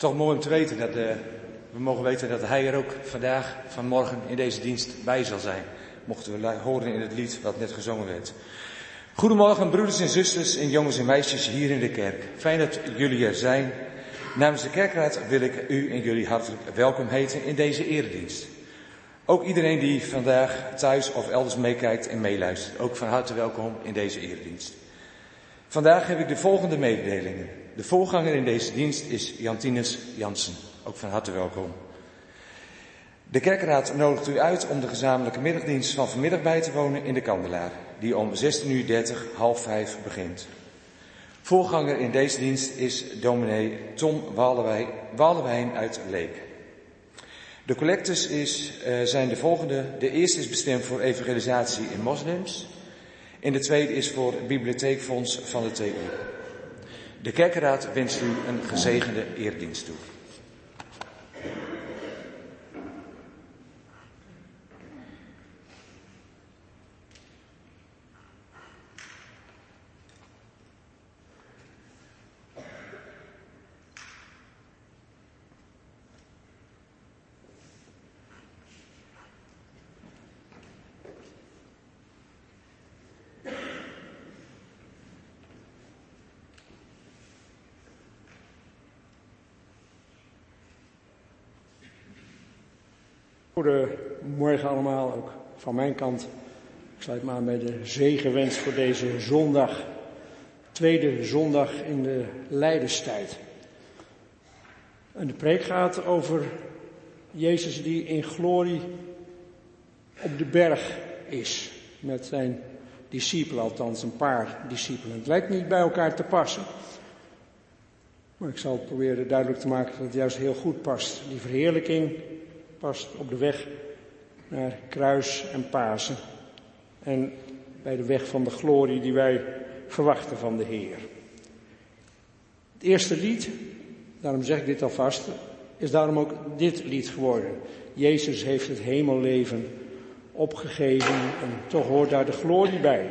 Toch mooi om te weten dat eh, we mogen weten dat Hij er ook vandaag, vanmorgen in deze dienst bij zal zijn. Mochten we horen in het lied wat net gezongen werd. Goedemorgen broeders en zusters en jongens en meisjes hier in de kerk. Fijn dat jullie er zijn. Namens de kerkraad wil ik u en jullie hartelijk welkom heten in deze eredienst. Ook iedereen die vandaag thuis of elders meekijkt en meeluistert. Ook van harte welkom in deze eredienst. Vandaag heb ik de volgende mededelingen. De voorganger in deze dienst is Jantinus Jansen. Ook van harte welkom. De kerkraad nodigt u uit om de gezamenlijke middagdienst van vanmiddag bij te wonen in de Kandelaar, die om 16.30 uur half vijf begint. Voorganger in deze dienst is dominee Tom Walewij- Walewijn uit Leek. De collectes is, eh, zijn de volgende. De eerste is bestemd voor evangelisatie in moslims. En de tweede is voor het bibliotheekfonds van de TU. De kerkenraad wenst u een gezegende eerdienst toe. Goedemorgen allemaal, ook van mijn kant. Ik sluit me aan bij de zegenwens voor deze zondag. Tweede zondag in de Leidenstijd. En de preek gaat over Jezus die in glorie op de berg is. Met zijn discipelen, althans een paar discipelen. Het lijkt niet bij elkaar te passen. Maar ik zal proberen duidelijk te maken dat het juist heel goed past. Die verheerlijking past op de weg naar kruis en Pasen. En bij de weg van de glorie die wij verwachten van de Heer. Het eerste lied, daarom zeg ik dit alvast, is daarom ook dit lied geworden. Jezus heeft het hemelleven opgegeven en toch hoort daar de glorie bij.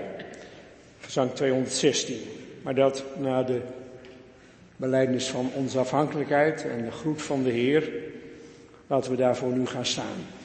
Gezang 216. Maar dat na de beleidnis van onze afhankelijkheid en de groet van de Heer, laten we daarvoor nu gaan staan.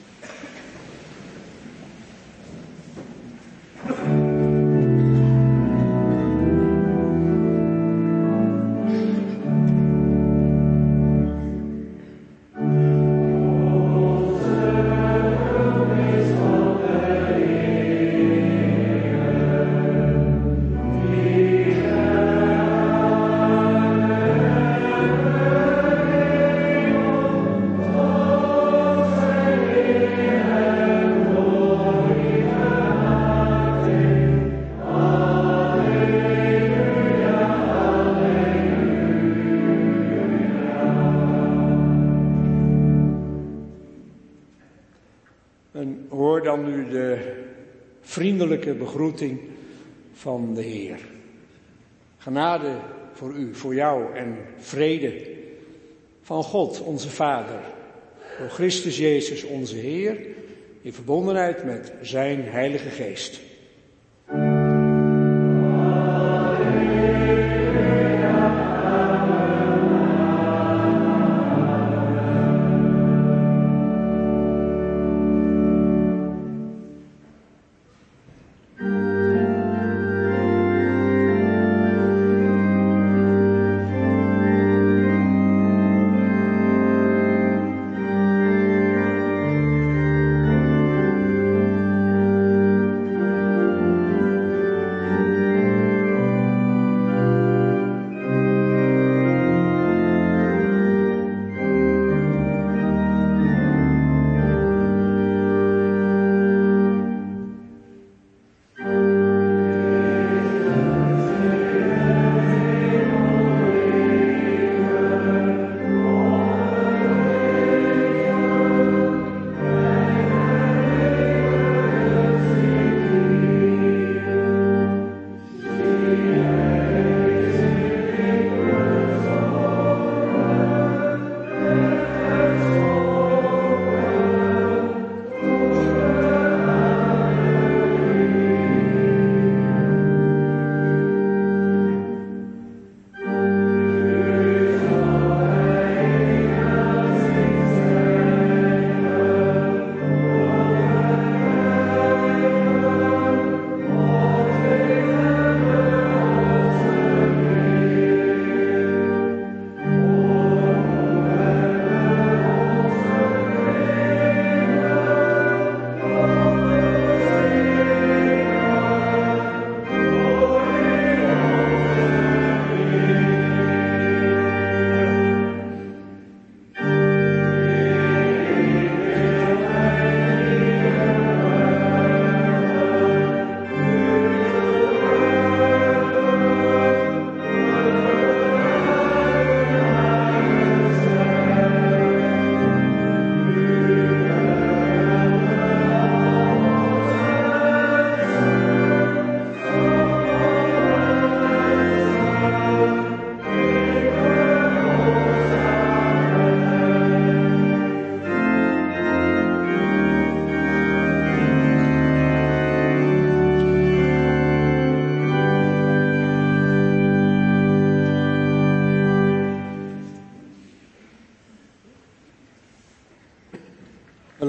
Begroeting van de Heer. Genade voor u, voor jou en vrede van God, onze Vader, door Christus Jezus, onze Heer, in verbondenheid met Zijn Heilige Geest.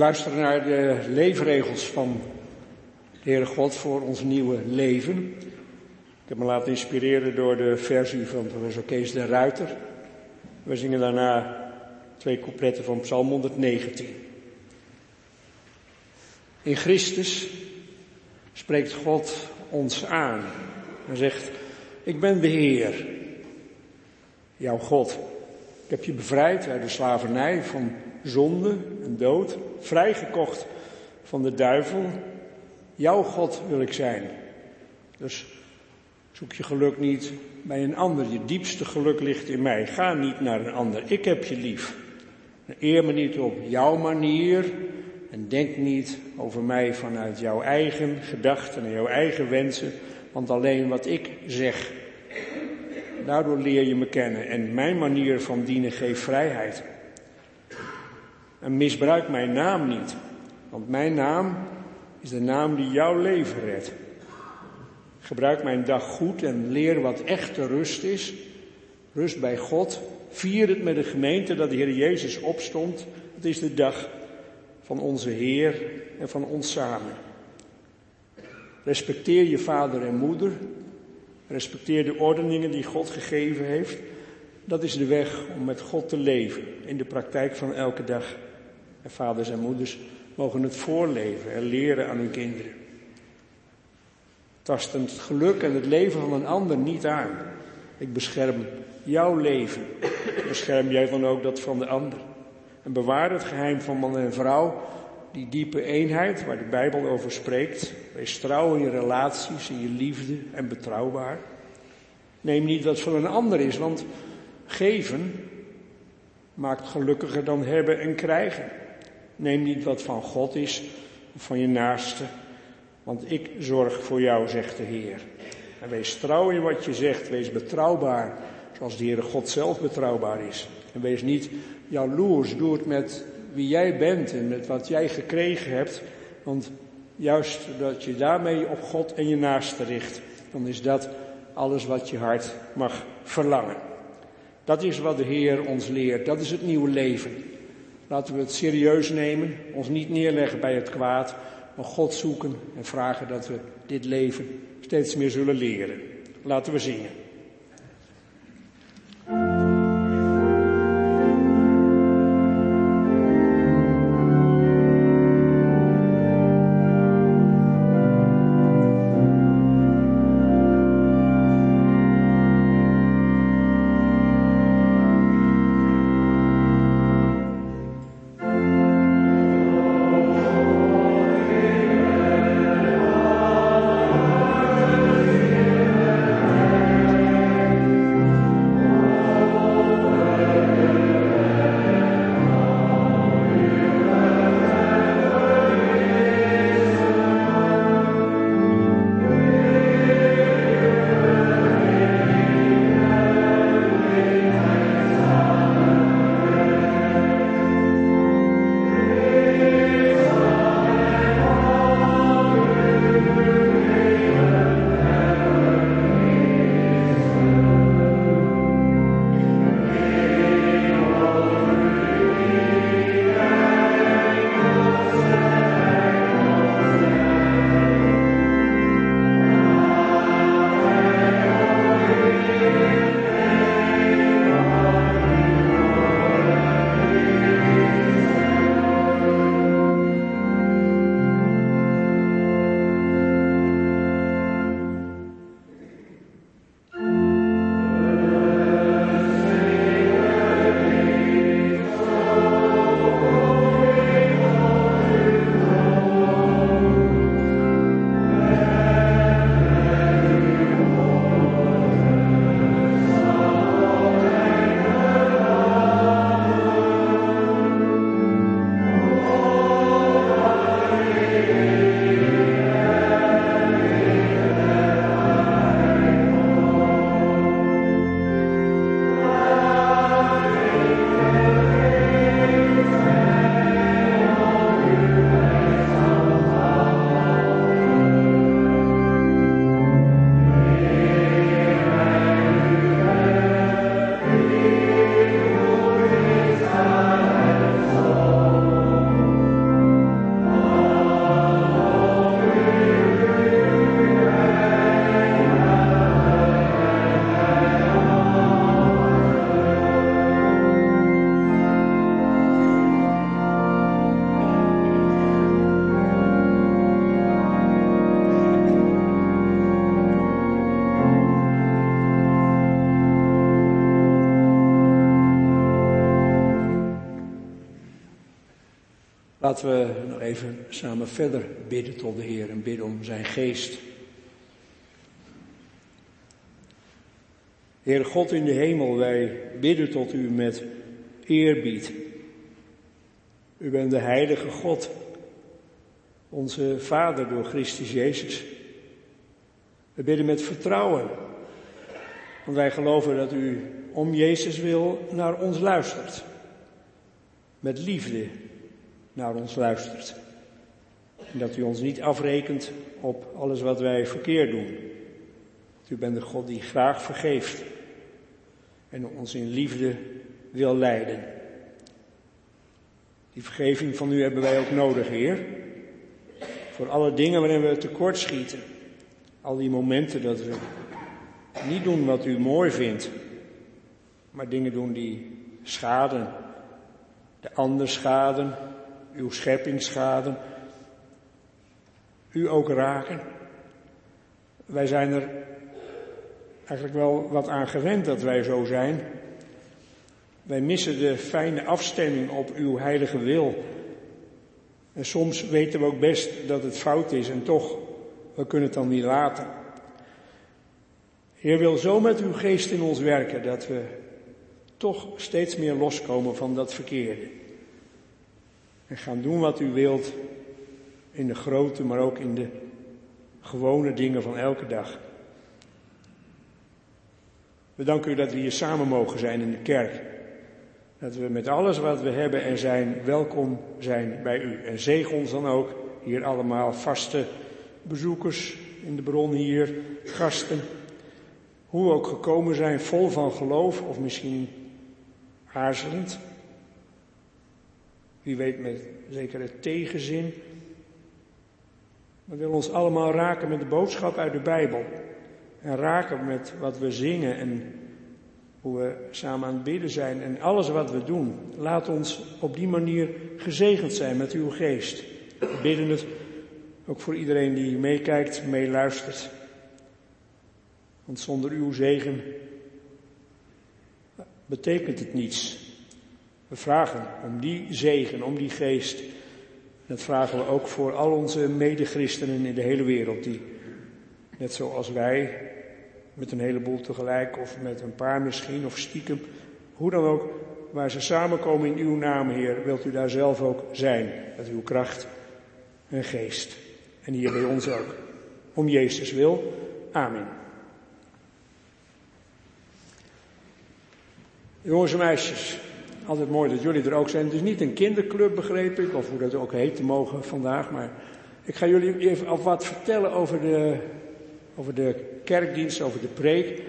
Luisteren naar de leefregels van de Heere God voor ons nieuwe leven. Ik heb me laten inspireren door de versie van professor Kees de Ruiter. We zingen daarna twee coupletten van Psalm 119. In Christus spreekt God ons aan en zegt, ik ben de Heer, jouw God. Ik heb je bevrijd uit de slavernij van zonde en dood, vrijgekocht van de duivel. Jouw God wil ik zijn. Dus zoek je geluk niet bij een ander. Je diepste geluk ligt in mij. Ga niet naar een ander. Ik heb je lief. Eer me niet op jouw manier. En denk niet over mij vanuit jouw eigen gedachten en jouw eigen wensen. Want alleen wat ik zeg, daardoor leer je me kennen. En mijn manier van dienen geeft vrijheid. En misbruik mijn naam niet. Want mijn naam is de naam die jouw leven redt. Gebruik mijn dag goed en leer wat echte rust is. Rust bij God. Vier het met de gemeente dat de Heer Jezus opstond. Het is de dag van onze Heer en van ons samen. Respecteer je vader en moeder. Respecteer de ordeningen die God gegeven heeft. Dat is de weg om met God te leven in de praktijk van elke dag. En vaders en moeders mogen het voorleven en leren aan hun kinderen. Tasten het geluk en het leven van een ander niet aan. Ik bescherm jouw leven. Bescherm jij dan ook dat van de ander. En bewaar het geheim van man en vrouw, die diepe eenheid waar de Bijbel over spreekt. Wees trouw in je relaties, in je liefde en betrouwbaar. Neem niet wat van een ander is, want geven maakt gelukkiger dan hebben en krijgen. Neem niet wat van God is of van je naaste, want ik zorg voor jou, zegt de Heer. En wees trouw in wat je zegt, wees betrouwbaar, zoals de Heere God zelf betrouwbaar is. En wees niet jaloers, doe het met wie jij bent en met wat jij gekregen hebt, want juist dat je daarmee op God en je naaste richt, dan is dat alles wat je hart mag verlangen. Dat is wat de Heer ons leert, dat is het nieuwe leven. Laten we het serieus nemen, ons niet neerleggen bij het kwaad, maar God zoeken en vragen dat we dit leven steeds meer zullen leren. Laten we zingen. Laten we nog even samen verder bidden tot de Heer en bidden om zijn geest. Heer God in de hemel, wij bidden tot u met eerbied. U bent de heilige God, onze Vader door Christus Jezus. We bidden met vertrouwen, want wij geloven dat u om Jezus wil naar ons luistert. Met liefde naar ons luistert. En dat u ons niet afrekent op alles wat wij verkeerd doen. U bent de God die graag vergeeft en ons in liefde wil leiden. Die vergeving van u hebben wij ook nodig, Heer. Voor alle dingen waarin we tekort schieten. Al die momenten dat we niet doen wat u mooi vindt, maar dingen doen die schaden. De ander schaden, uw schepping schaden, u ook raken. Wij zijn er eigenlijk wel wat aan gewend dat wij zo zijn. Wij missen de fijne afstemming op uw heilige wil. En soms weten we ook best dat het fout is en toch, we kunnen het dan niet laten. Heer wil zo met uw geest in ons werken dat we toch steeds meer loskomen van dat verkeerde. En gaan doen wat u wilt in de grote, maar ook in de gewone dingen van elke dag. We danken u dat we hier samen mogen zijn in de kerk. Dat we met alles wat we hebben en zijn welkom zijn bij u. En zegen ons dan ook hier allemaal vaste bezoekers in de bron hier, gasten. Hoe we ook gekomen zijn, vol van geloof of misschien aarzelend. Wie weet met zekere tegenzin. We willen ons allemaal raken met de boodschap uit de Bijbel. En raken met wat we zingen en hoe we samen aan het bidden zijn en alles wat we doen. Laat ons op die manier gezegend zijn met uw geest. We bidden het ook voor iedereen die meekijkt, meeluistert. Want zonder uw zegen betekent het niets. We vragen om die zegen, om die geest. Dat vragen we ook voor al onze medechristenen in de hele wereld, die net zoals wij, met een heleboel tegelijk of met een paar misschien of stiekem, hoe dan ook, waar ze samenkomen in uw naam, Heer, wilt u daar zelf ook zijn, met uw kracht en geest. En hier bij ons ook. Om Jezus wil. Amen. Jongens en meisjes, altijd mooi dat jullie er ook zijn. Het is niet een kinderclub, begreep ik, of hoe dat ook heet mogen vandaag. Maar ik ga jullie even al wat vertellen over de, over de kerkdienst, over de preek.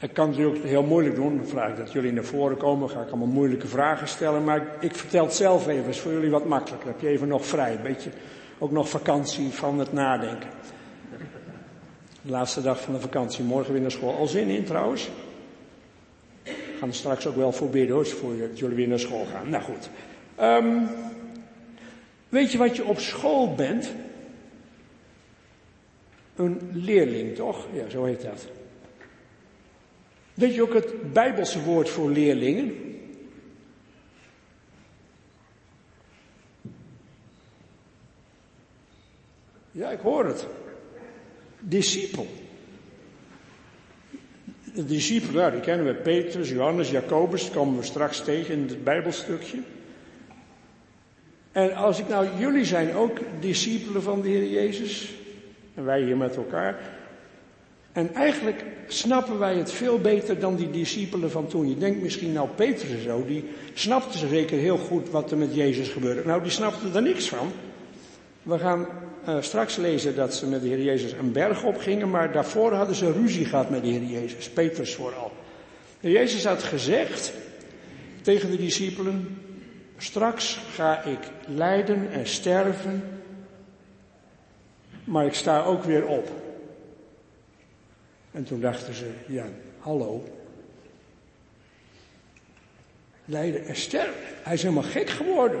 Ik kan het natuurlijk heel moeilijk doen. Dan vraag ik dat jullie naar voren komen. ga ik allemaal moeilijke vragen stellen. Maar ik, ik vertel het zelf even. is voor jullie wat makkelijker. heb je even nog vrij. Een beetje ook nog vakantie van het nadenken. De laatste dag van de vakantie. Morgen weer naar school. Al zin in trouwens gaan er straks ook wel voor bidden hoor, jullie weer naar school gaan. Nou goed. Um, weet je wat je op school bent? Een leerling, toch? Ja, zo heet dat. Weet je ook het Bijbelse woord voor leerlingen? Ja, ik hoor het. Discipel de discipelen, nou, die kennen we, Petrus, Johannes, Jacobus, dat komen we straks tegen in het Bijbelstukje. En als ik nou, jullie zijn ook discipelen van de Heer Jezus, en wij hier met elkaar. En eigenlijk snappen wij het veel beter dan die discipelen van toen. Je denkt misschien nou Petrus zo, die snapte zeker heel goed wat er met Jezus gebeurde. Nou, die snapte er niks van. We gaan uh, straks lezen dat ze met de Heer Jezus een berg opgingen, maar daarvoor hadden ze ruzie gehad met de Heer Jezus, Petrus vooral. De Jezus had gezegd tegen de discipelen, straks ga ik lijden en sterven, maar ik sta ook weer op. En toen dachten ze, ja, hallo. Lijden en sterven. Hij is helemaal gek geworden.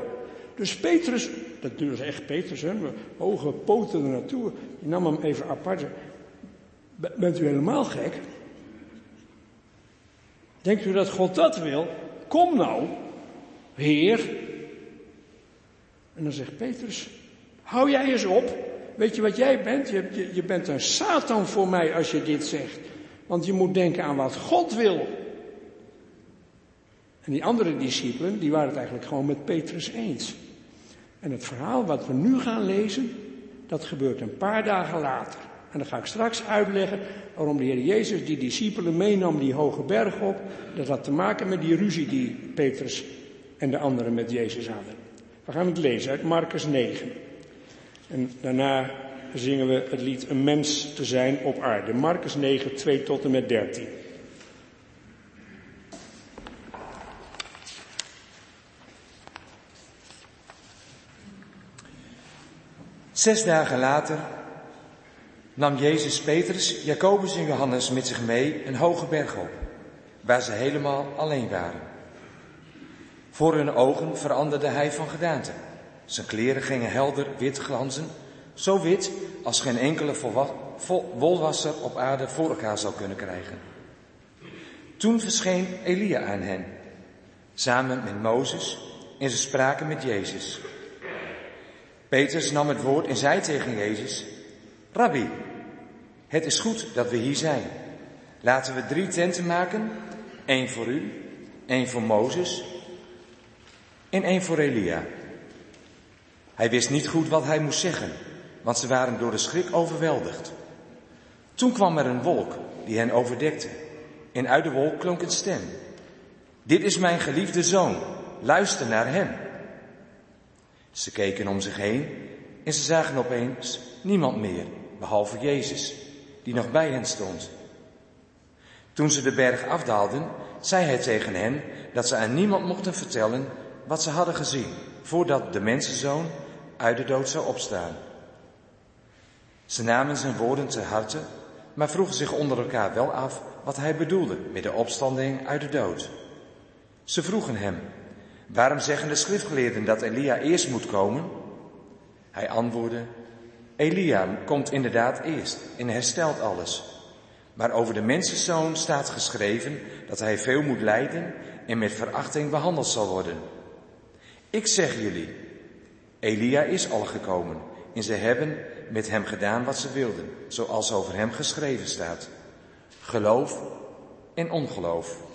Dus Petrus, dat is echt Petrus, hè, hoge poten er naartoe. Die nam hem even apart. Bent u helemaal gek? Denkt u dat God dat wil? Kom nou, Heer. En dan zegt Petrus, hou jij eens op. Weet je wat jij bent? Je, je, je bent een Satan voor mij als je dit zegt. Want je moet denken aan wat God wil. En die andere discipelen, die waren het eigenlijk gewoon met Petrus eens. En het verhaal wat we nu gaan lezen, dat gebeurt een paar dagen later. En dan ga ik straks uitleggen waarom de Heer Jezus die discipelen meenam die hoge berg op. Dat had te maken met die ruzie die Petrus en de anderen met Jezus hadden. We gaan het lezen uit Marcus 9. En daarna zingen we het lied Een mens te zijn op aarde. Marcus 9, 2 tot en met 13. Zes dagen later nam Jezus Petrus, Jacobus en Johannes met zich mee een hoge berg op, waar ze helemaal alleen waren. Voor hun ogen veranderde hij van gedaante. Zijn kleren gingen helder wit glanzen, zo wit als geen enkele wolwasser op aarde voor elkaar zou kunnen krijgen. Toen verscheen Elia aan hen, samen met Mozes, en ze spraken met Jezus. Petrus nam het woord en zei tegen Jezus, Rabbi, het is goed dat we hier zijn. Laten we drie tenten maken, één voor u, één voor Mozes en één voor Elia. Hij wist niet goed wat hij moest zeggen, want ze waren door de schrik overweldigd. Toen kwam er een wolk die hen overdekte en uit de wolk klonk een stem. Dit is mijn geliefde zoon, luister naar hem. Ze keken om zich heen en ze zagen opeens niemand meer, behalve Jezus, die nog bij hen stond. Toen ze de berg afdaalden, zei hij tegen hen dat ze aan niemand mochten vertellen wat ze hadden gezien, voordat de mensenzoon uit de dood zou opstaan. Ze namen zijn woorden te harte, maar vroegen zich onder elkaar wel af wat hij bedoelde met de opstanding uit de dood. Ze vroegen hem, waarom zeggen de schriftgeleerden dat Elia eerst moet komen? Hij antwoordde, Elia komt inderdaad eerst en herstelt alles. Maar over de mensenzoon staat geschreven dat hij veel moet lijden en met verachting behandeld zal worden. Ik zeg jullie, Elia is al gekomen en ze hebben met hem gedaan wat ze wilden, zoals over hem geschreven staat. Geloof en ongeloof.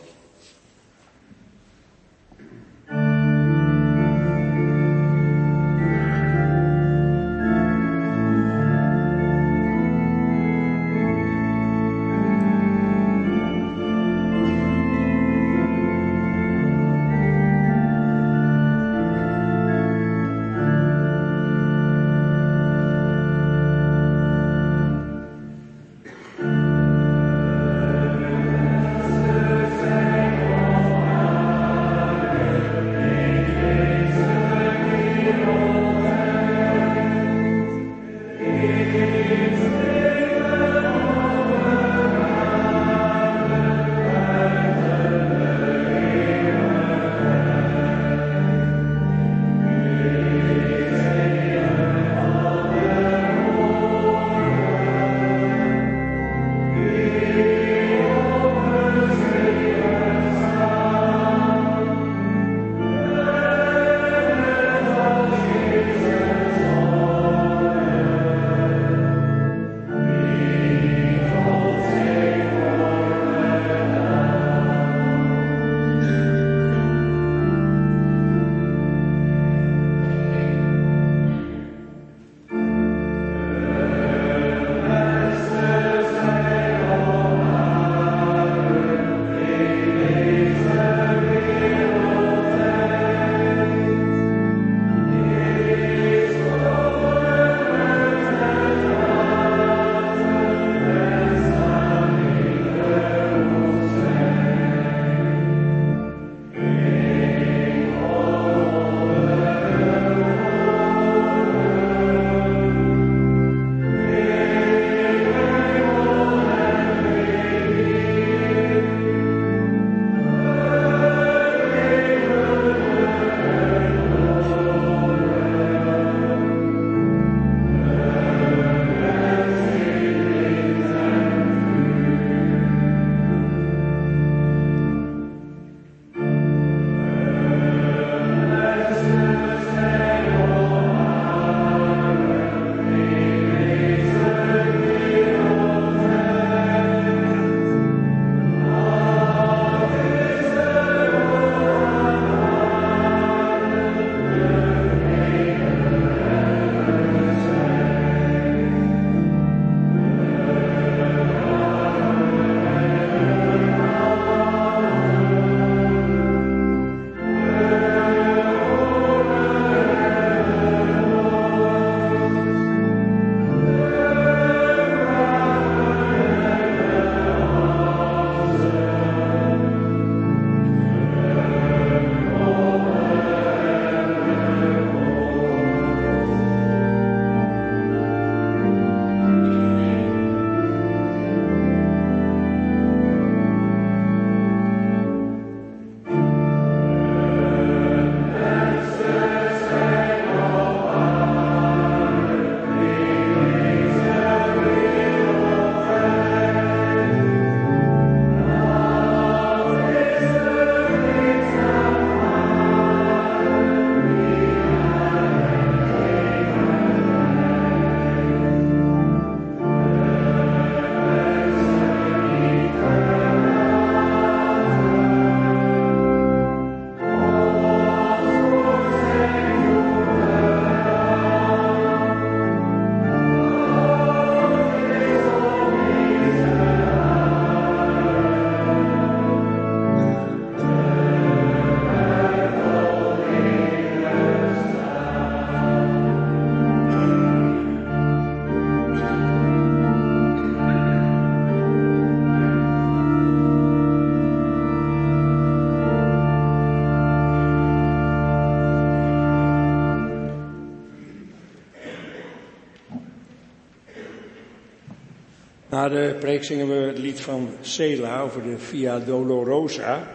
De preek zingen we het lied van Sela over de Via Dolorosa.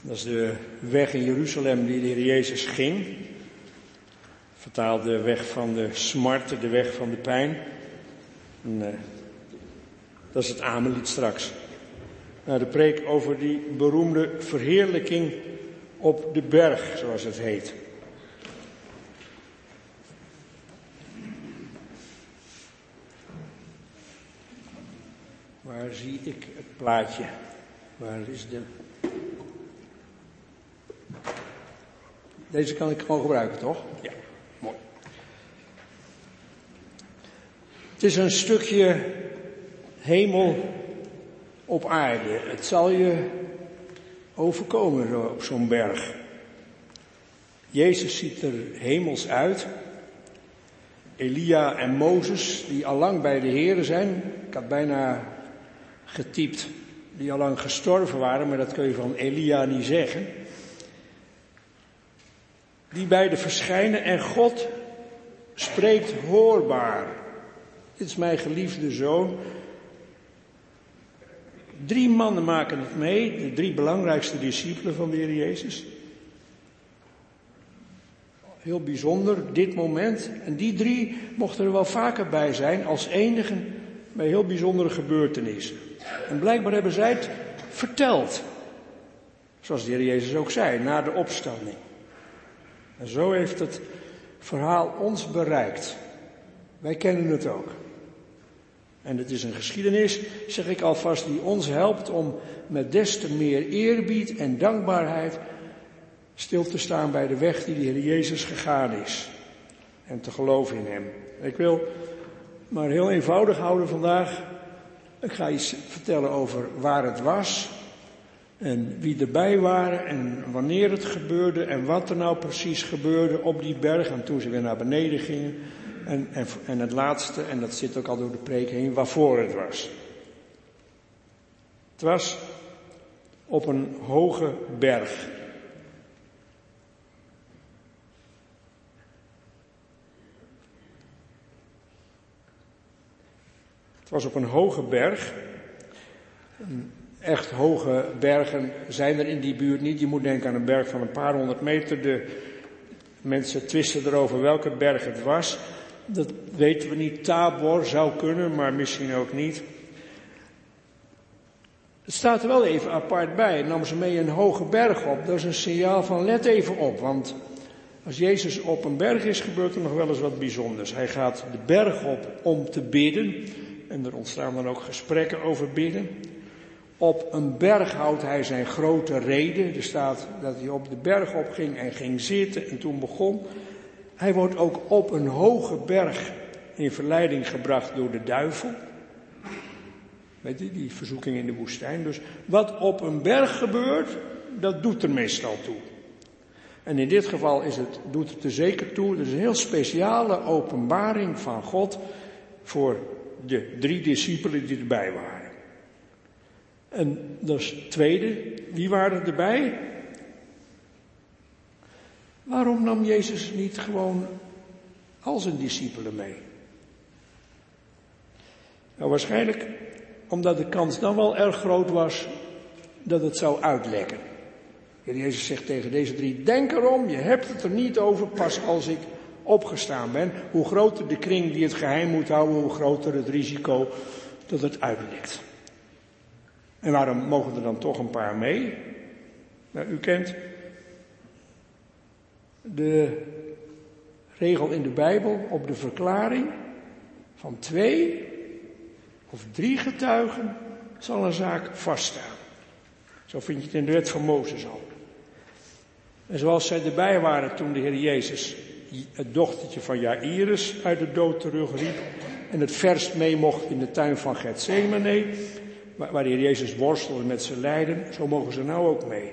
Dat is de weg in Jeruzalem die de Heer Jezus ging. Vertaald de weg van de smart, de weg van de pijn. En, uh, dat is het Amenlied straks. Nou, de preek over die beroemde verheerlijking op de berg, zoals het heet. Waar zie ik het plaatje? Waar is de. Deze kan ik gewoon gebruiken, toch? Ja, mooi. Het is een stukje hemel op aarde. Het zal je overkomen op zo'n berg. Jezus ziet er hemels uit. Elia en Mozes, die al lang bij de Heren zijn. Ik had bijna getypt, die al lang gestorven waren, maar dat kun je van Elia niet zeggen. Die beide verschijnen en God spreekt hoorbaar. Dit is mijn geliefde zoon. Drie mannen maken het mee, de drie belangrijkste discipelen van de Heer Jezus. Heel bijzonder, dit moment. En die drie mochten er wel vaker bij zijn als enigen bij heel bijzondere gebeurtenissen. En blijkbaar hebben zij het verteld. Zoals de Heer Jezus ook zei, na de opstanding. En zo heeft het verhaal ons bereikt. Wij kennen het ook. En het is een geschiedenis, zeg ik alvast, die ons helpt om met des te meer eerbied en dankbaarheid stil te staan bij de weg die de Heer Jezus gegaan is. En te geloven in Hem. Ik wil maar heel eenvoudig houden vandaag. Ik ga iets vertellen over waar het was. En wie erbij waren en wanneer het gebeurde en wat er nou precies gebeurde op die berg en toen ze weer naar beneden gingen. En, en, en het laatste, en dat zit ook al door de preek heen, waarvoor het was. Het was op een hoge berg. Was op een hoge berg. Echt hoge bergen zijn er in die buurt niet. Je moet denken aan een berg van een paar honderd meter. De mensen twisten erover welke berg het was. Dat weten we niet. Tabor zou kunnen, maar misschien ook niet. Het staat er wel even apart bij. Nam ze mee een hoge berg op. Dat is een signaal van let even op. Want als Jezus op een berg is, gebeurt er nog wel eens wat bijzonders. Hij gaat de berg op om te bidden. En er ontstaan dan ook gesprekken over bidden. Op een berg houdt hij zijn grote reden. Er staat dat hij op de berg op ging en ging zitten en toen begon. Hij wordt ook op een hoge berg in verleiding gebracht door de duivel. Weet je, die verzoeking in de woestijn. Dus wat op een berg gebeurt, dat doet er meestal toe. En in dit geval is het, doet het er zeker toe. Het is een heel speciale openbaring van God voor de drie discipelen die erbij waren. En dat is het tweede. Wie waren erbij? Waarom nam Jezus niet gewoon al zijn discipelen mee? Nou, waarschijnlijk omdat de kans dan wel erg groot was dat het zou uitlekken. Jezus zegt tegen deze drie, denk erom, je hebt het er niet over pas als ik opgestaan ben. Hoe groter de kring die het geheim moet houden, hoe groter het risico dat het uitlekt. En waarom mogen er dan toch een paar mee? Nou, u kent de regel in de Bijbel op de verklaring van twee of drie getuigen zal een zaak vaststaan. Zo vind je het in de wet van Mozes al. En zoals zij erbij waren toen de Heer Jezus het dochtertje van Jairus uit de dood terugriep en het verst mee mocht in de tuin van Gethsemane, waar de Heer Jezus worstelde met zijn lijden, zo mogen ze nou ook mee.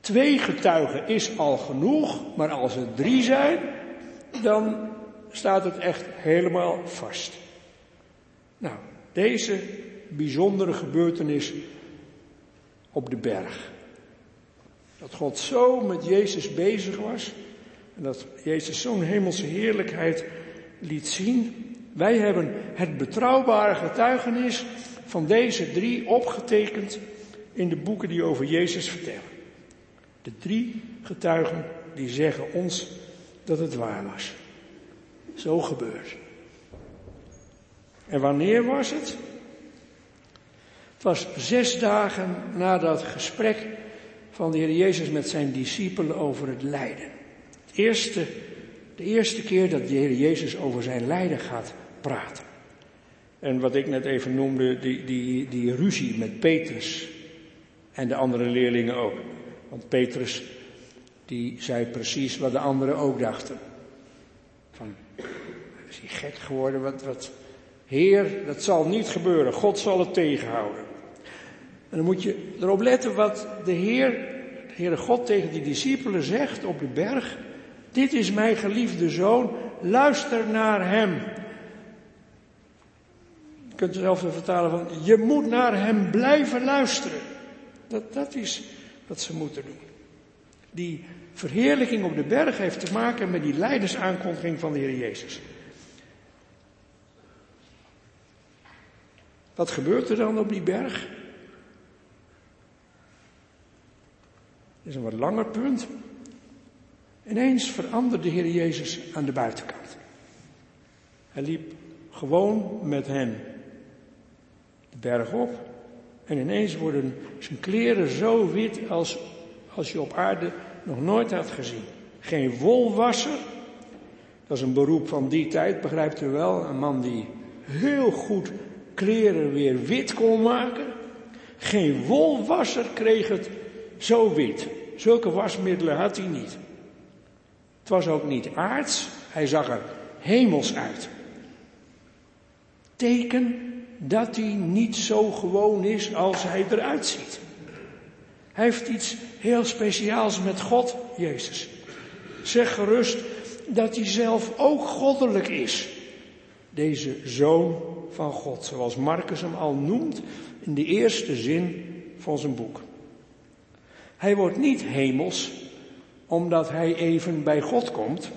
Twee getuigen is al genoeg, maar als er drie zijn, dan staat het echt helemaal vast. Nou, deze bijzondere gebeurtenis op de berg. Dat God zo met Jezus bezig was en dat Jezus zo'n hemelse heerlijkheid liet zien. Wij hebben het betrouwbare getuigenis van deze drie opgetekend in de boeken die over Jezus vertellen. De drie getuigen die zeggen ons dat het waar was. Zo gebeurt. En wanneer was het? Het was zes dagen na dat gesprek van de Heer Jezus met zijn discipelen over het lijden. Eerste, de eerste keer dat de Heer Jezus over zijn lijden gaat praten. En wat ik net even noemde, die, die, die ruzie met Petrus en de andere leerlingen ook. Want Petrus, die zei precies wat de anderen ook dachten. Van, is hij gek geworden? Wat, wat, Heer, dat zal niet gebeuren. God zal het tegenhouden. En dan moet je erop letten wat de Heer, de Heere God tegen die discipelen zegt op de berg. Dit is mijn geliefde zoon, luister naar hem. Je kunt zelf vertalen van, je moet naar hem blijven luisteren. Dat, dat is wat ze moeten doen. Die verheerlijking op de berg heeft te maken met die leidersaankondiging van de Heer Jezus. Wat gebeurt er dan op die berg? Dat is een wat langer punt. Ineens veranderde de Heer Jezus aan de buitenkant. Hij liep gewoon met hen de berg op. En ineens worden zijn kleren zo wit als, als je op aarde nog nooit had gezien. Geen wolwasser. Dat is een beroep van die tijd, begrijpt u wel. Een man die heel goed kleren weer wit kon maken. Geen wolwasser kreeg het zo wit. Zulke wasmiddelen had hij niet. Het was ook niet aards, hij zag er hemels uit. Teken dat hij niet zo gewoon is als hij eruit ziet. Hij heeft iets heel speciaals met God, Jezus. Zeg gerust dat hij zelf ook goddelijk is. Deze zoon van God, zoals Marcus hem al noemt in de eerste zin van zijn boek. Hij wordt niet hemels omdat hij even bij God komt,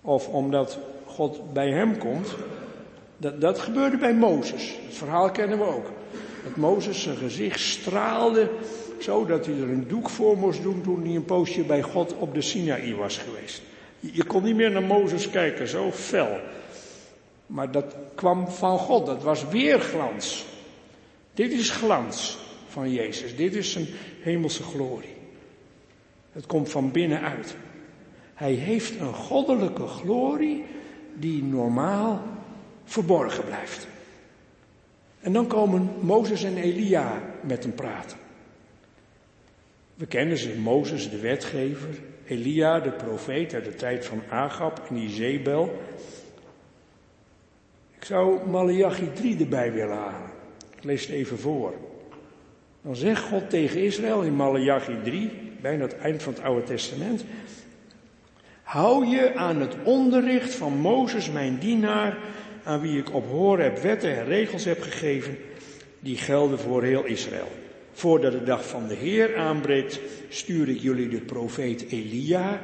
of omdat God bij hem komt. Dat, dat gebeurde bij Mozes. Het verhaal kennen we ook. Dat Mozes zijn gezicht straalde, zodat hij er een doek voor moest doen toen hij een poosje bij God op de Sinaï was geweest. Je kon niet meer naar Mozes kijken, zo fel. Maar dat kwam van God, dat was weer glans. Dit is glans van Jezus, dit is zijn hemelse glorie. Het komt van binnenuit. Hij heeft een goddelijke glorie die normaal verborgen blijft. En dan komen Mozes en Elia met hem praten. We kennen ze, Mozes de wetgever, Elia de profeet uit de tijd van Agab en Izebel. Ik zou Malachi 3 erbij willen halen. Ik lees het even voor. Dan zegt God tegen Israël in Malachi 3, bijna het eind van het Oude Testament. Hou je aan het onderricht van Mozes, mijn dienaar, aan wie ik op Horeb wetten en regels heb gegeven, die gelden voor heel Israël. Voordat de dag van de Heer aanbreekt, stuur ik jullie de profeet Elia,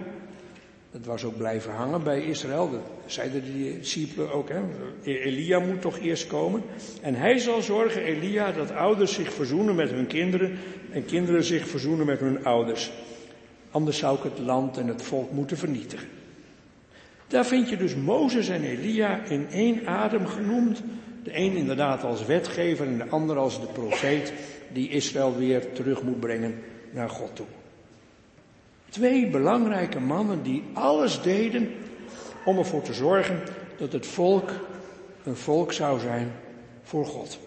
dat was ook blijven hangen bij Israël. Dat zeiden de discipelen ook. Hè? Elia moet toch eerst komen. En hij zal zorgen, Elia, dat ouders zich verzoenen met hun kinderen. En kinderen zich verzoenen met hun ouders. Anders zou ik het land en het volk moeten vernietigen. Daar vind je dus Mozes en Elia in één adem genoemd. De een inderdaad als wetgever en de ander als de profeet die Israël weer terug moet brengen naar God toe. Twee belangrijke mannen die alles deden om ervoor te zorgen dat het volk een volk zou zijn voor God.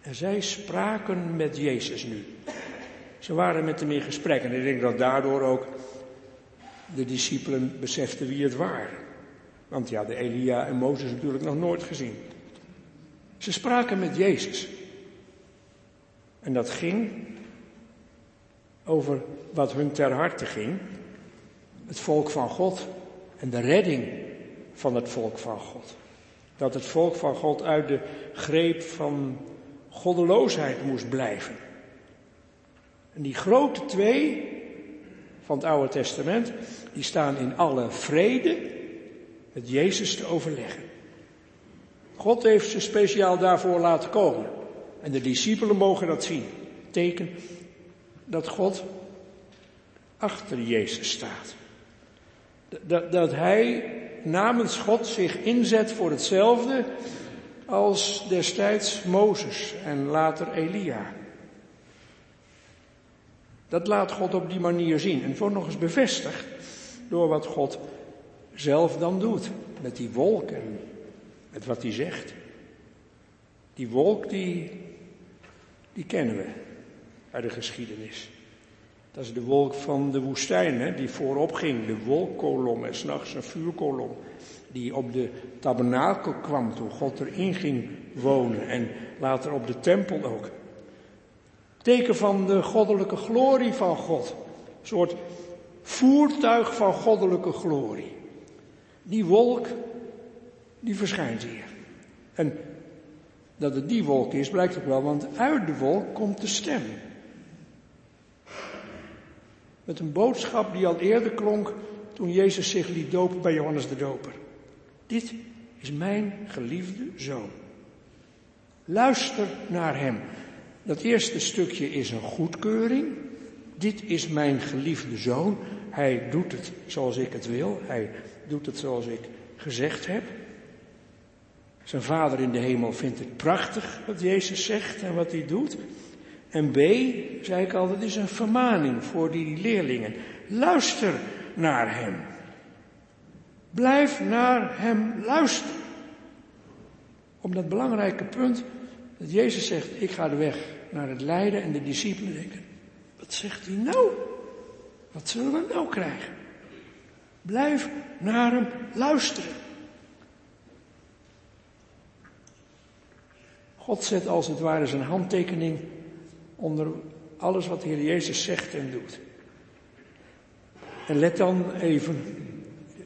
En zij spraken met Jezus nu. Ze waren met hem in gesprek en ik denk dat daardoor ook de discipelen beseften wie het waren. Want ja, de Elia en Mozes natuurlijk nog nooit gezien. Ze spraken met Jezus. En dat ging over wat hun ter harte ging. Het volk van God en de redding van het volk van God. Dat het volk van God uit de greep van goddeloosheid moest blijven. En die grote twee van het Oude Testament, die staan in alle vrede met Jezus te overleggen. God heeft ze speciaal daarvoor laten komen. En de discipelen mogen dat zien. Teken dat God achter Jezus staat. Dat, dat hij namens God zich inzet voor hetzelfde als destijds Mozes en later Elia. Dat laat God op die manier zien. En het wordt nog eens bevestigd door wat God zelf dan doet. Met die wolk en met wat hij zegt. Die wolk die, die kennen we uit de geschiedenis. Dat is de wolk van de woestijn, hè, die voorop ging. De wolkkolom en s'nachts een vuurkolom. Die op de tabernakel kwam toen God erin ging wonen. En later op de tempel ook. Teken van de goddelijke glorie van God. Een soort voertuig van goddelijke glorie. Die wolk, die verschijnt hier. En dat het die wolk is, blijkt ook wel, want uit de wolk komt de stem. Met een boodschap die al eerder klonk toen Jezus zich liet dopen bij Johannes de Doper. Dit is mijn geliefde zoon. Luister naar hem. Dat eerste stukje is een goedkeuring. Dit is mijn geliefde zoon. Hij doet het zoals ik het wil. Hij doet het zoals ik gezegd heb. Zijn vader in de hemel vindt het prachtig wat Jezus zegt en wat hij doet. En B, zei ik al, dat is een vermaning voor die leerlingen. Luister naar hem. Blijf naar hem luisteren. Op dat belangrijke punt dat Jezus zegt, ik ga de weg naar het lijden en de discipelen denken, wat zegt hij nou? Wat zullen we nou krijgen? Blijf naar hem luisteren. God zet als het ware zijn handtekening onder alles wat de Heer Jezus zegt en doet. En let dan even,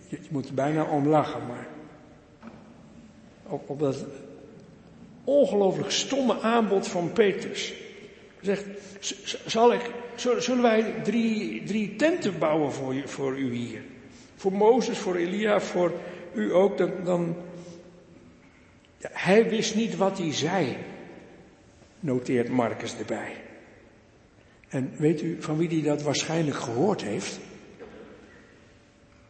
je, moet er bijna om lachen, maar op, op dat ongelooflijk stomme aanbod van Petrus. Zegt, zal ik, zullen wij drie, drie tenten bouwen voor, voor u hier? Voor Mozes, voor Elia, voor u ook. Dan, dan ja, hij wist niet wat hij zei, noteert Marcus erbij. En weet u van wie hij dat waarschijnlijk gehoord heeft?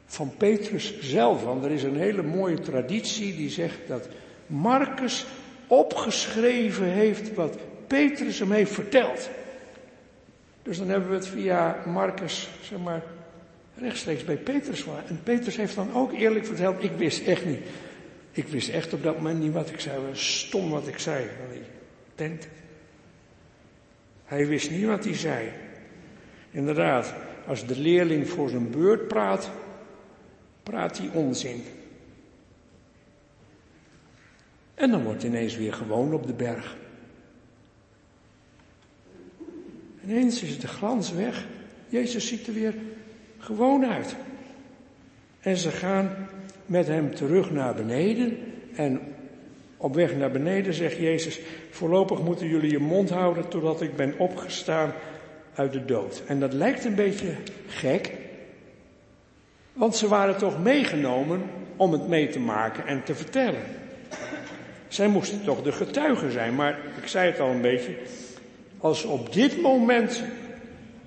Van Petrus zelf, want er is een hele mooie traditie die zegt dat Marcus opgeschreven heeft wat Petrus hem heeft verteld. Dus dan hebben we het via Marcus, zeg maar, rechtstreeks bij Petrus. En Petrus heeft dan ook eerlijk verteld, ik wist echt niet. Ik wist echt op dat moment niet wat ik zei. Stom wat ik zei. Tent. Hij wist niet wat hij zei. Inderdaad, als de leerling voor zijn beurt praat, praat hij onzin. En dan wordt ineens weer gewoon op de berg. Ineens is de glans weg. Jezus ziet er weer gewoon uit. En ze gaan met hem terug naar beneden. En op weg naar beneden zegt Jezus, voorlopig moeten jullie je mond houden totdat ik ben opgestaan uit de dood. En dat lijkt een beetje gek, want ze waren toch meegenomen om het mee te maken en te vertellen. Zij moesten toch de getuigen zijn, maar ik zei het al een beetje, als ze op dit moment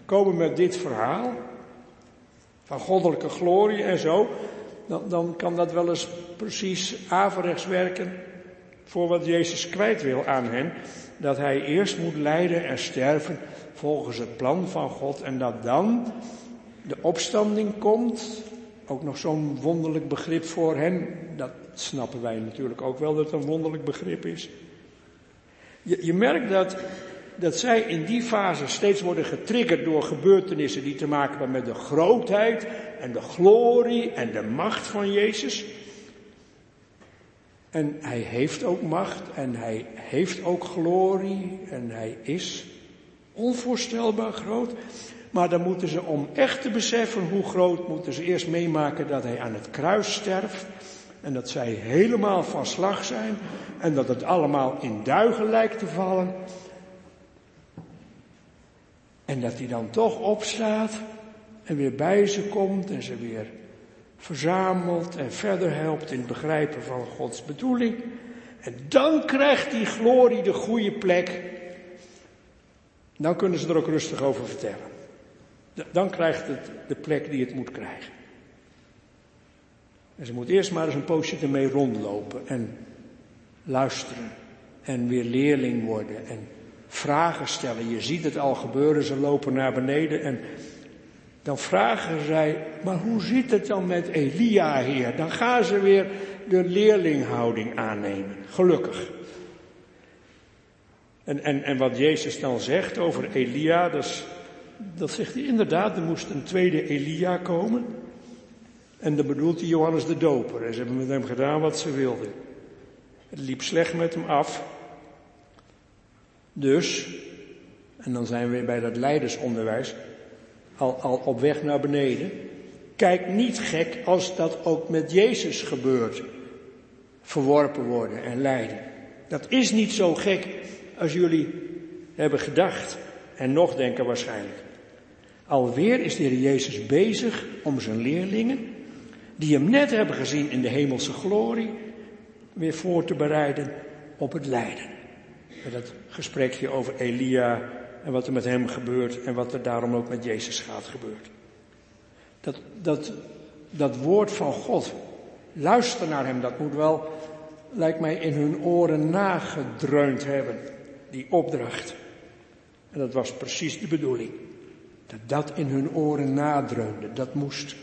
komen met dit verhaal van goddelijke glorie en zo, dan, dan kan dat wel eens precies averechts werken voor wat Jezus kwijt wil aan hen. Dat hij eerst moet lijden en sterven volgens het plan van God en dat dan de opstanding komt. Ook nog zo'n wonderlijk begrip voor hen. Dat snappen wij natuurlijk ook wel dat het een wonderlijk begrip is. Je, je merkt dat, dat zij in die fase steeds worden getriggerd door gebeurtenissen die te maken hebben met de grootheid en de glorie en de macht van Jezus. En hij heeft ook macht en hij heeft ook glorie en hij is onvoorstelbaar groot. Maar dan moeten ze, om echt te beseffen hoe groot, moeten ze eerst meemaken dat hij aan het kruis sterft. En dat zij helemaal van slag zijn. En dat het allemaal in duigen lijkt te vallen. En dat hij dan toch opstaat en weer bij ze komt en ze weer verzamelt en verder helpt in het begrijpen van Gods bedoeling. En dan krijgt die glorie de goede plek. Dan kunnen ze er ook rustig over vertellen. Dan krijgt het de plek die het moet krijgen. En ze moet eerst maar eens een poosje ermee rondlopen en luisteren en weer leerling worden en vragen stellen. Je ziet het al gebeuren, ze lopen naar beneden en dan vragen zij, maar hoe zit het dan met Elia, heer? Dan gaan ze weer de leerlinghouding aannemen, gelukkig. En, en, en wat Jezus dan zegt over Elia, dat, dat zegt hij inderdaad, er moest een tweede Elia komen. En dan bedoelt hij Johannes de Doper. En ze hebben met hem gedaan wat ze wilden. Het liep slecht met hem af. Dus, en dan zijn we weer bij dat leidersonderwijs, al, al op weg naar beneden. Kijk niet gek als dat ook met Jezus gebeurt. Verworpen worden en lijden. Dat is niet zo gek als jullie hebben gedacht en nog denken waarschijnlijk. Alweer is de Heer Jezus bezig om zijn leerlingen, die hem net hebben gezien in de hemelse glorie, weer voor te bereiden op het lijden. Met dat gesprekje over Elia en wat er met hem gebeurt en wat er daarom ook met Jezus gaat gebeurt. Dat, dat, dat woord van God, luister naar hem, dat moet wel, lijkt mij, in hun oren nagedreund hebben, die opdracht. En dat was precies de bedoeling. Dat dat in hun oren nadreunde, dat moest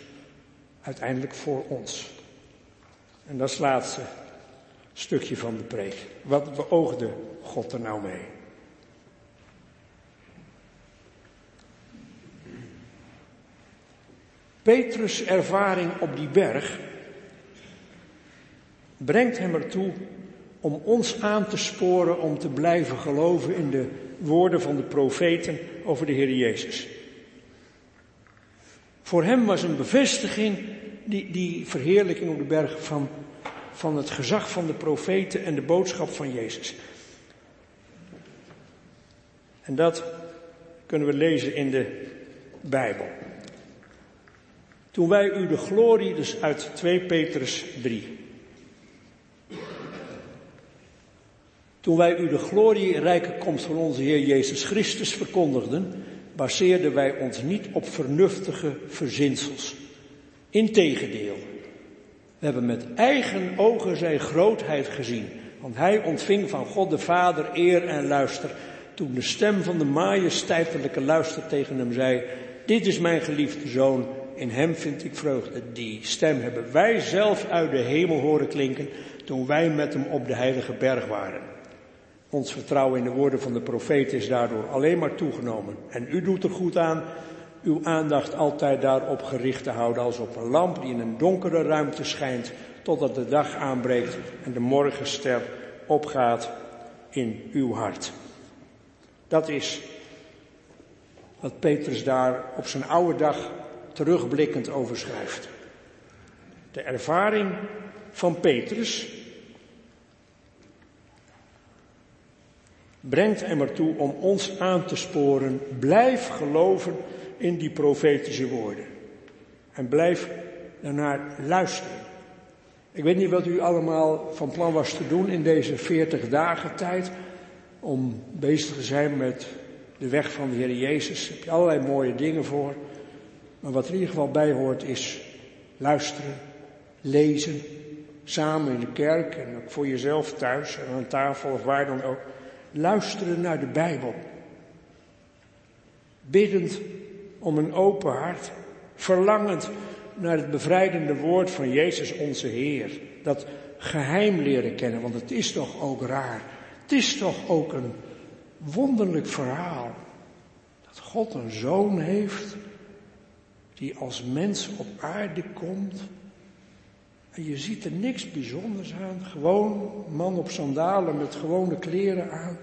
uiteindelijk voor ons. En dat is het laatste stukje van de preek. Wat beoogde God er nou mee? Petrus' ervaring op die berg brengt hem ertoe om ons aan te sporen om te blijven geloven in de woorden van de profeten over de Heer Jezus. Voor hem was een bevestiging, die, die verheerlijking op de berg van, van het gezag van de profeten en de boodschap van Jezus. En dat kunnen we lezen in de Bijbel. Toen wij u de glorie, dus uit 2 Petrus 3. Toen wij u de glorierijke komst van onze Heer Jezus Christus verkondigden, baseerden wij ons niet op vernuftige verzinsels. Integendeel, we hebben met eigen ogen zijn grootheid gezien, want hij ontving van God de Vader eer en luister toen de stem van de majesteitelijke luister tegen hem zei, dit is mijn geliefde zoon, in hem vind ik vreugde. Die stem hebben wij zelf uit de hemel horen klinken toen wij met hem op de heilige berg waren. Ons vertrouwen in de woorden van de profeet is daardoor alleen maar toegenomen. En u doet er goed aan uw aandacht altijd daarop gericht te houden als op een lamp die in een donkere ruimte schijnt totdat de dag aanbreekt en de morgenster opgaat in uw hart. Dat is wat Petrus daar op zijn oude dag terugblikkend over schrijft. De ervaring van Petrus brengt hem ertoe om ons aan te sporen, blijf geloven in die profetische woorden. En blijf daarnaar luisteren. Ik weet niet wat u allemaal van plan was te doen in deze 40 dagen tijd om bezig te zijn met de weg van de Heer Jezus. Daar heb je allerlei mooie dingen voor. Maar wat er in ieder geval bij hoort is luisteren, lezen, samen in de kerk en ook voor jezelf thuis en aan tafel of waar dan ook. Luisteren naar de Bijbel. Biddend om een open hart, verlangend naar het bevrijdende woord van Jezus onze Heer. Dat geheim leren kennen, want het is toch ook raar. Het is toch ook een wonderlijk verhaal. Dat God een zoon heeft die als mens op aarde komt. En je ziet er niks bijzonders aan. Gewoon man op sandalen met gewone kleren aan.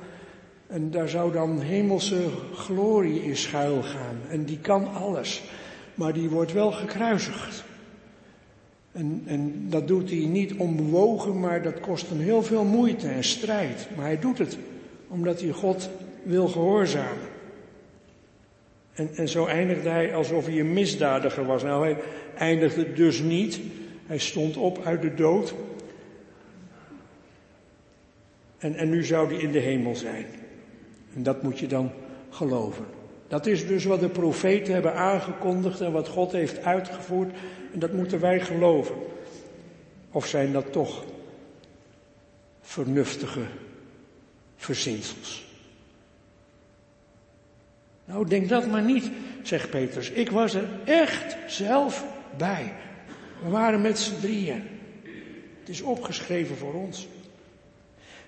En daar zou dan hemelse glorie in schuil gaan. En die kan alles. Maar die wordt wel gekruisigd. En, en dat doet hij niet onbewogen, maar dat kost hem heel veel moeite en strijd. Maar hij doet het omdat hij God wil gehoorzamen. En, en zo eindigde hij alsof hij een misdadiger was. Nou, hij eindigde dus niet. Hij stond op uit de dood. En, en nu zou hij in de hemel zijn. En dat moet je dan geloven. Dat is dus wat de profeten hebben aangekondigd en wat God heeft uitgevoerd. En dat moeten wij geloven. Of zijn dat toch vernuftige verzinsels? Nou, denk dat maar niet, zegt Petrus. Ik was er echt zelf bij. We waren met z'n drieën. Het is opgeschreven voor ons.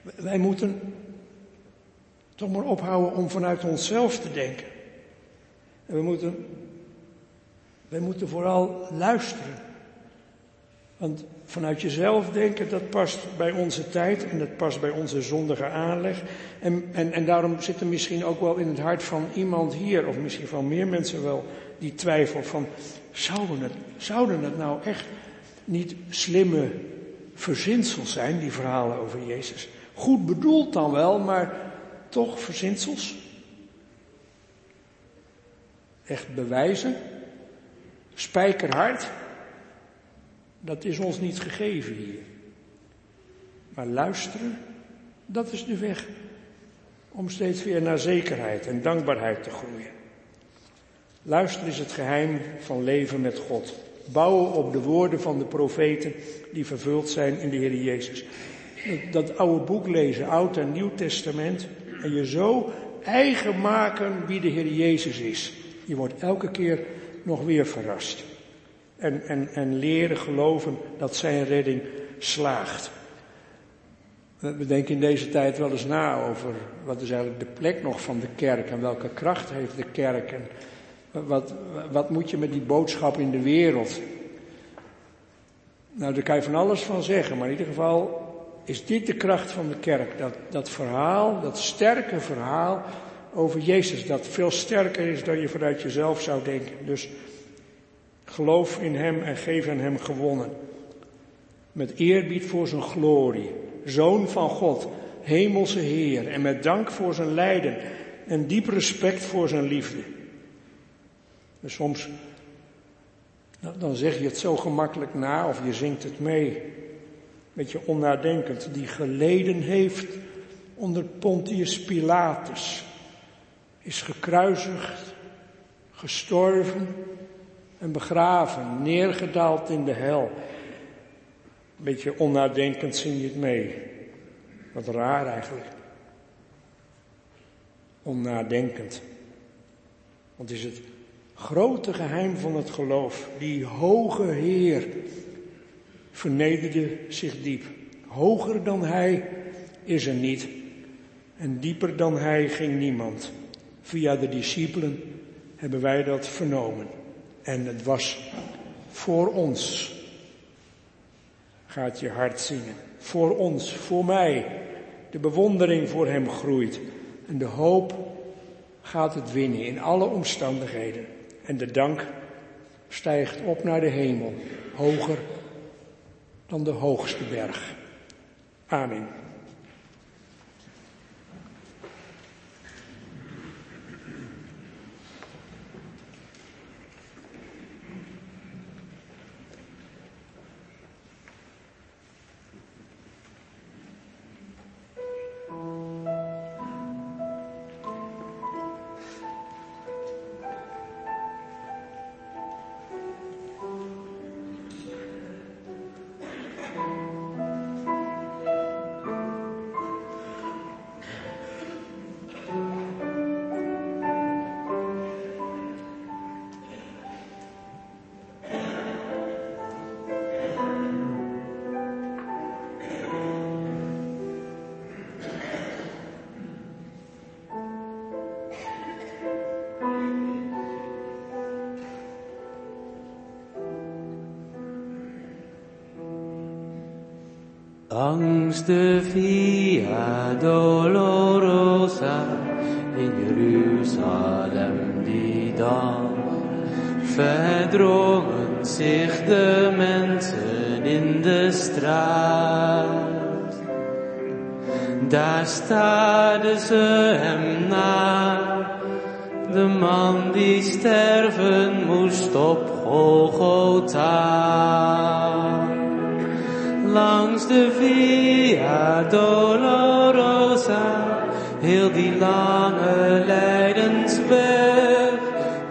Wij moeten toch maar ophouden om vanuit onszelf te denken. En we moeten, wij moeten vooral luisteren. Want vanuit jezelf denken, dat past bij onze tijd en dat past bij onze zondige aanleg. En, en, en daarom zit er misschien ook wel in het hart van iemand hier, of misschien van meer mensen wel, die twijfel van, zouden het, zouden het nou echt niet slimme verzinsels zijn, die verhalen over Jezus? Goed bedoeld dan wel, maar toch verzinsels? Echt bewijzen? Spijkerhard? Dat is ons niet gegeven hier. Maar luisteren, dat is de weg om steeds weer naar zekerheid en dankbaarheid te groeien. Luisteren is het geheim van leven met God. Bouwen op de woorden van de profeten die vervuld zijn in de Heer Jezus. Dat, oude boek lezen, Oud en Nieuw Testament, en je zo eigen maken wie de Heer Jezus is. Je wordt elke keer nog weer verrast. En, en, en leren geloven dat zijn redding slaagt. We denken in deze tijd wel eens na over wat is eigenlijk de plek nog van de kerk en welke kracht heeft de kerk en wat, wat moet je met die boodschap in de wereld. Nou, daar kan je van alles van zeggen, maar in ieder geval is dit de kracht van de kerk. Dat, dat verhaal, dat sterke verhaal over Jezus, dat veel sterker is dan je vanuit jezelf zou denken. Dus geloof in Hem en geef aan Hem gewonnen. Met eerbied voor Zijn glorie, Zoon van God, Hemelse Heer, en met dank voor Zijn lijden. En diep respect voor Zijn liefde. Dus soms, nou, dan zeg je het zo gemakkelijk na of je zingt het mee. Beetje onnadenkend, die geleden heeft onder Pontius Pilatus, is gekruisigd, gestorven en begraven, neergedaald in de hel. Een beetje onnadenkend zing je het mee. Wat raar eigenlijk. Onnadenkend. Want is het grote geheim van het geloof, die hoge Heer, vernederde zich diep. Hoger dan hij is er niet. En dieper dan hij ging niemand. Via de discipelen hebben wij dat vernomen. En het was voor ons. Gaat je hart zingen. Voor ons, voor mij. De bewondering voor hem groeit. En de hoop gaat het winnen in alle omstandigheden. En de dank stijgt op naar de hemel. Hoger dan de hoogste berg. Amen. Mensen in de straat. Daar staarden ze hem na, de man die sterven moest op Golgotha. Langs de Via Dolorosa, heel die lange lijdensweg,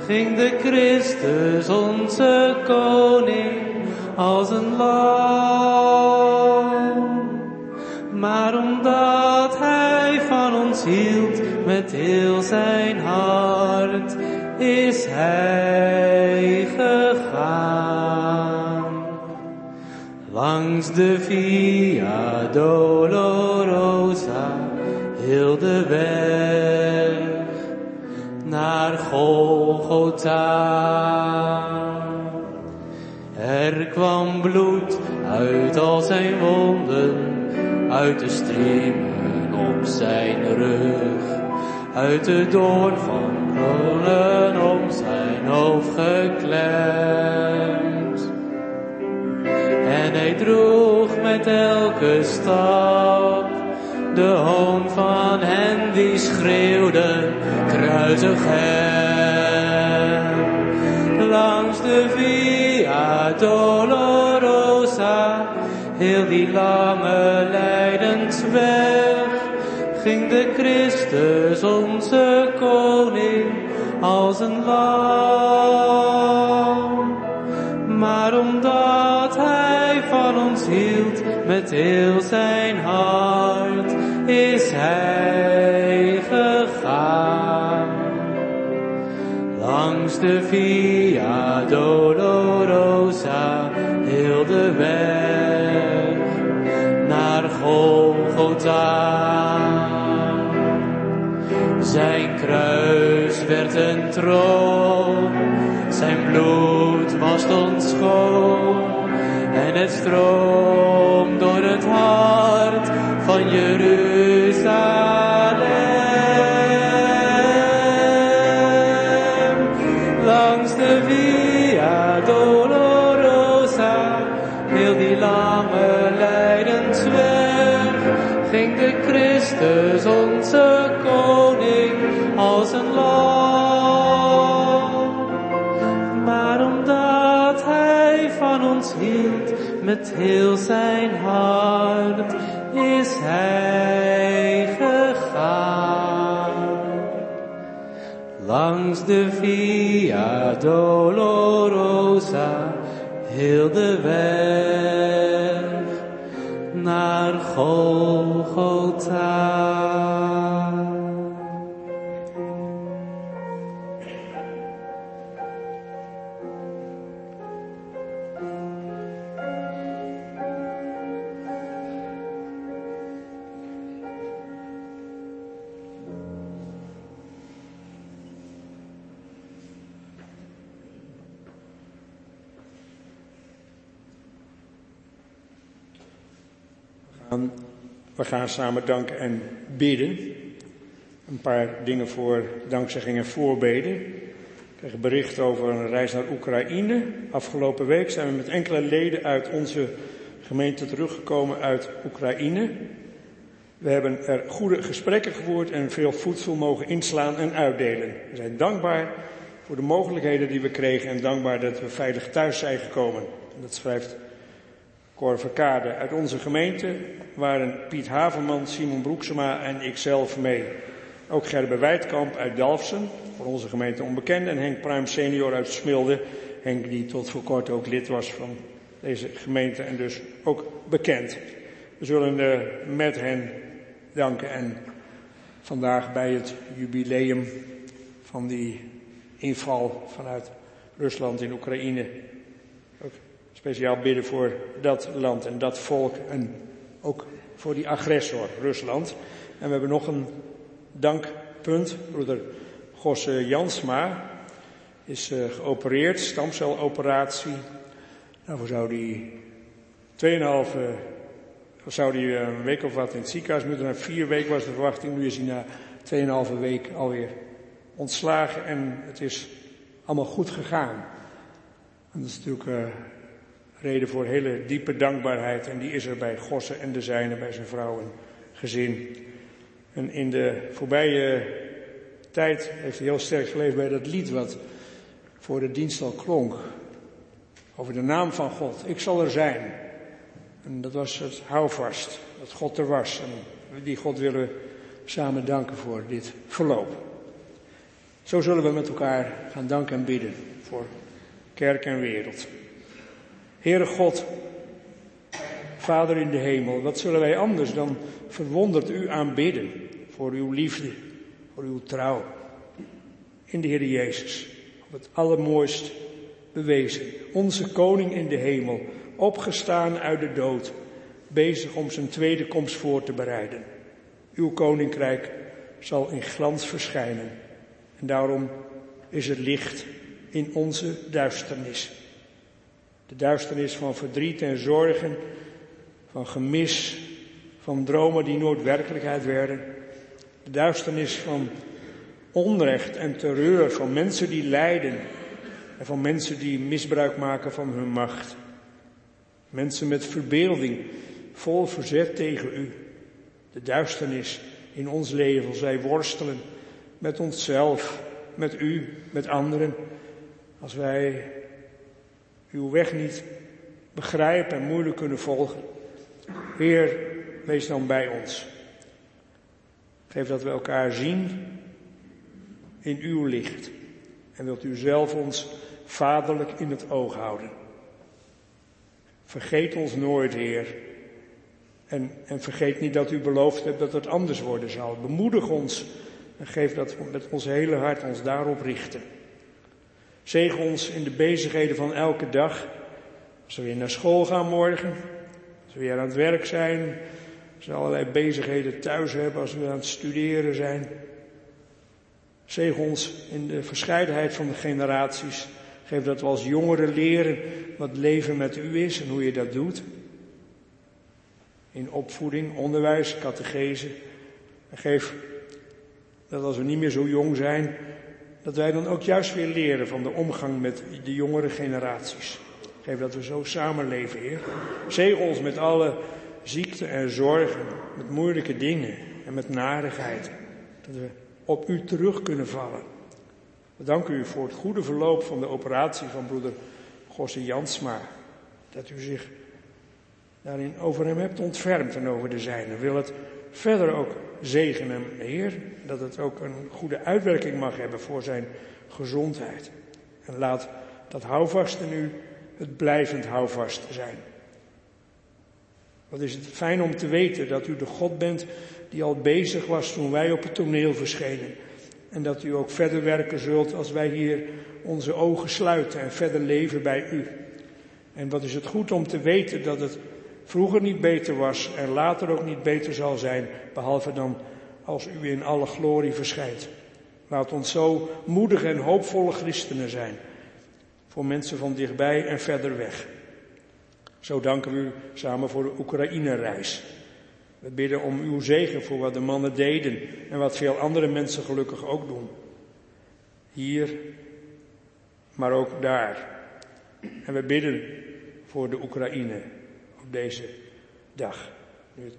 ging de Christus onze koning een lam. Maar omdat hij van ons hield met heel zijn hart, is hij gegaan. Langs de Via Dolorosa, heel de weg naar Golgotha. Er kwam bloed uit al zijn wonden, uit de striemen op zijn rug, uit de doorn van kronen om zijn hoofd geklemd. En hij droeg met elke stap de hoon van hen die schreeuwden, kruisig hem. Via Dolorosa, heel die lange lijdensweg, ging de Christus onze koning als een lam. Maar omdat hij van ons hield met heel zijn hart, is hij Langs de Via Dolorosa, heel de weg naar Golgotha. Zijn kruis werd een troon, zijn bloed was ontschoon en het stroom door het hart van Jeruzalem. Met heel zijn hart, is hij gegaan. Langs de Via Dolorosa, heel de weg naar Golgotha. We gaan samen danken en bidden. Een paar dingen voor dankzegging en voorbeden. Ik kreeg bericht over een reis naar Oekraïne. Afgelopen week zijn we met enkele leden uit onze gemeente teruggekomen uit Oekraïne. We hebben er goede gesprekken gevoerd en veel voedsel mogen inslaan en uitdelen. We zijn dankbaar voor de mogelijkheden die we kregen en dankbaar dat we veilig thuis zijn gekomen. En dat schrijft Cor Verkade. Uit onze gemeente waren Piet Haverman, Simon Broeksema en ikzelf mee. Ook Gerbe Wijdkamp uit Dalfsen, voor onze gemeente onbekend, en Henk Pruim senior uit Smilde. Henk die tot voor kort ook lid was van deze gemeente en dus ook bekend. We zullen uh, met hen danken en vandaag bij het jubileum van die inval vanuit Rusland in Oekraïne speciaal bidden voor dat land en dat volk en ook voor die agressor, Rusland. En we hebben nog een dankpunt. Broeder Gosse Jansma is uh, geopereerd, stamceloperatie. Daarvoor zou die 2,5, uh, zou die een week of wat in het ziekenhuis moeten. Na vier weken was de verwachting. Nu is hij na 2,5 week alweer ontslagen en het is allemaal goed gegaan. En dat is natuurlijk uh, reden voor hele diepe dankbaarheid. En die is er bij Gosse en de zijne, bij zijn vrouw en gezin. En in de voorbije tijd heeft hij heel sterk geleefd bij dat lied wat voor de dienst al klonk. Over de naam van God. Ik zal er zijn. En dat was het houvast. Dat God er was. En die God willen samen danken voor dit verloop. Zo zullen we met elkaar gaan danken en bidden voor kerk en wereld. Heere God, Vader in de hemel, wat zullen wij anders dan verwonderd u aanbidden voor uw liefde, voor uw trouw in de Heer Jezus. Op het allermooist bewezen. Onze koning in de hemel, opgestaan uit de dood, bezig om zijn tweede komst voor te bereiden. Uw koninkrijk zal in glans verschijnen. En daarom is het licht in onze duisternis. De duisternis van verdriet en zorgen, van gemis, van dromen die nooit werkelijkheid werden. De duisternis van onrecht en terreur, van mensen die lijden en van mensen die misbruik maken van hun macht. Mensen met verbeelding, vol verzet tegen u. De duisternis in ons leven, zij worstelen met onszelf, met u, met anderen. Als wij uw weg niet begrijpen en moeilijk kunnen volgen. Heer, wees dan bij ons. Geef dat we elkaar zien in uw licht. En wilt u zelf ons vaderlijk in het oog houden. Vergeet ons nooit, Heer. En, en vergeet niet dat u beloofd hebt dat het anders worden zal. Bemoedig ons en geef dat we met ons hele hart ons daarop richten. Zegen ons in de bezigheden van elke dag. Als we weer naar school gaan morgen. Als we weer aan het werk zijn. Als we allerlei bezigheden thuis hebben. Als we aan het studeren zijn. Zegen ons in de verscheidenheid van de generaties. Geef dat we als jongeren leren wat leven met u is en hoe je dat doet. In opvoeding, onderwijs, catechese. Geef dat als we niet meer zo jong zijn, dat wij dan ook juist weer leren van de omgang met de jongere generaties. Geef dat we zo samenleven, Heer. Zegen ons met alle ziekte en zorgen, met moeilijke dingen en met narigheid. Dat we op u terug kunnen vallen. We danken u voor het goede verloop van de operatie van broeder Gosse Jansma. Dat u zich daarin over hem hebt ontfermd en over de zijne. Wil het verder ook zegenen, Heer, dat het ook een goede uitwerking mag hebben voor zijn gezondheid. En laat dat houvast in u het blijvend houvast zijn. Wat is het fijn om te weten dat u de God bent die al bezig was toen wij op het toneel verschenen. En dat u ook verder werken zult als wij hier onze ogen sluiten en verder leven bij u. En wat is het goed om te weten dat het vroeger niet beter was en later ook niet beter zal zijn, behalve dan als u in alle glorie verschijnt. Laat ons zo moedige en hoopvolle christenen zijn, voor mensen van dichtbij en verder weg. Zo danken we u samen voor de Oekraïne-reis. We bidden om uw zegen voor wat de mannen deden en wat veel andere mensen gelukkig ook doen. Hier, maar ook daar. En we bidden voor de Oekraïne deze dag. Nu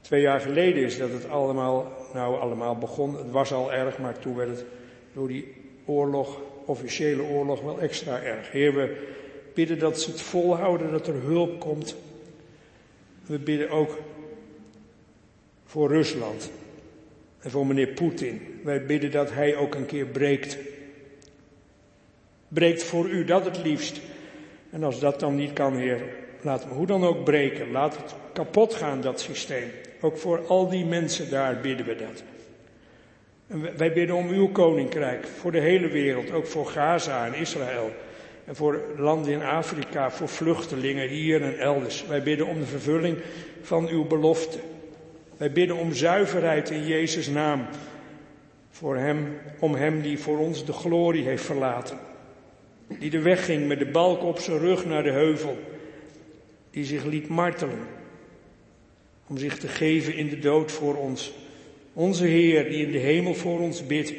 twee jaar geleden is dat het allemaal, nou allemaal begon. Het was al erg, maar toen werd het door die oorlog, officiële oorlog, wel extra erg. Heer, we bidden dat ze het volhouden, dat er hulp komt. We bidden ook voor Rusland en voor meneer Poetin. Wij bidden dat hij ook een keer breekt. Breekt voor u, dat het liefst. En als dat dan niet kan, Heer, laat hem hoe dan ook breken. Laat het kapot gaan, dat systeem. Ook voor al die mensen daar bidden we dat. En wij bidden om uw koninkrijk, voor de hele wereld, ook voor Gaza en Israël. En voor landen in Afrika, voor vluchtelingen hier en elders. Wij bidden om de vervulling van uw belofte. Wij bidden om zuiverheid in Jezus' naam. Voor hem, om hem die voor ons de glorie heeft verlaten. Die de weg ging met de balk op zijn rug naar de heuvel. Die zich liet martelen. Om zich te geven in de dood voor ons. Onze Heer die in de hemel voor ons bidt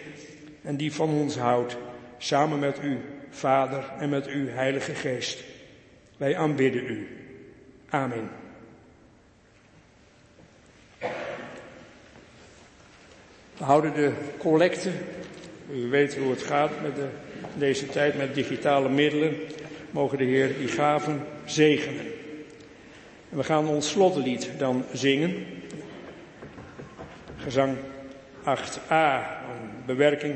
en die van ons houdt. Samen met u, Vader, en met u, Heilige Geest. Wij aanbidden u. Amen. We houden de collecte. U weet hoe het gaat met de, deze tijd met digitale middelen. Mogen de Heer die gaven zegenen. We gaan ons slotlied dan zingen. Gezang 8a, een bewerking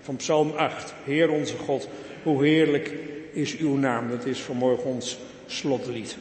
van Psalm 8. Heer onze God, hoe heerlijk is uw naam. Dat is vanmorgen ons slotlied.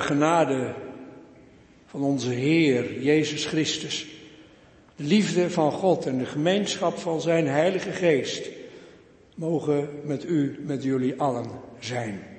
De genade van onze Heer Jezus Christus De liefde van God en de gemeenschap van zijn Heilige Geest mogen met u, met jullie allen zijn.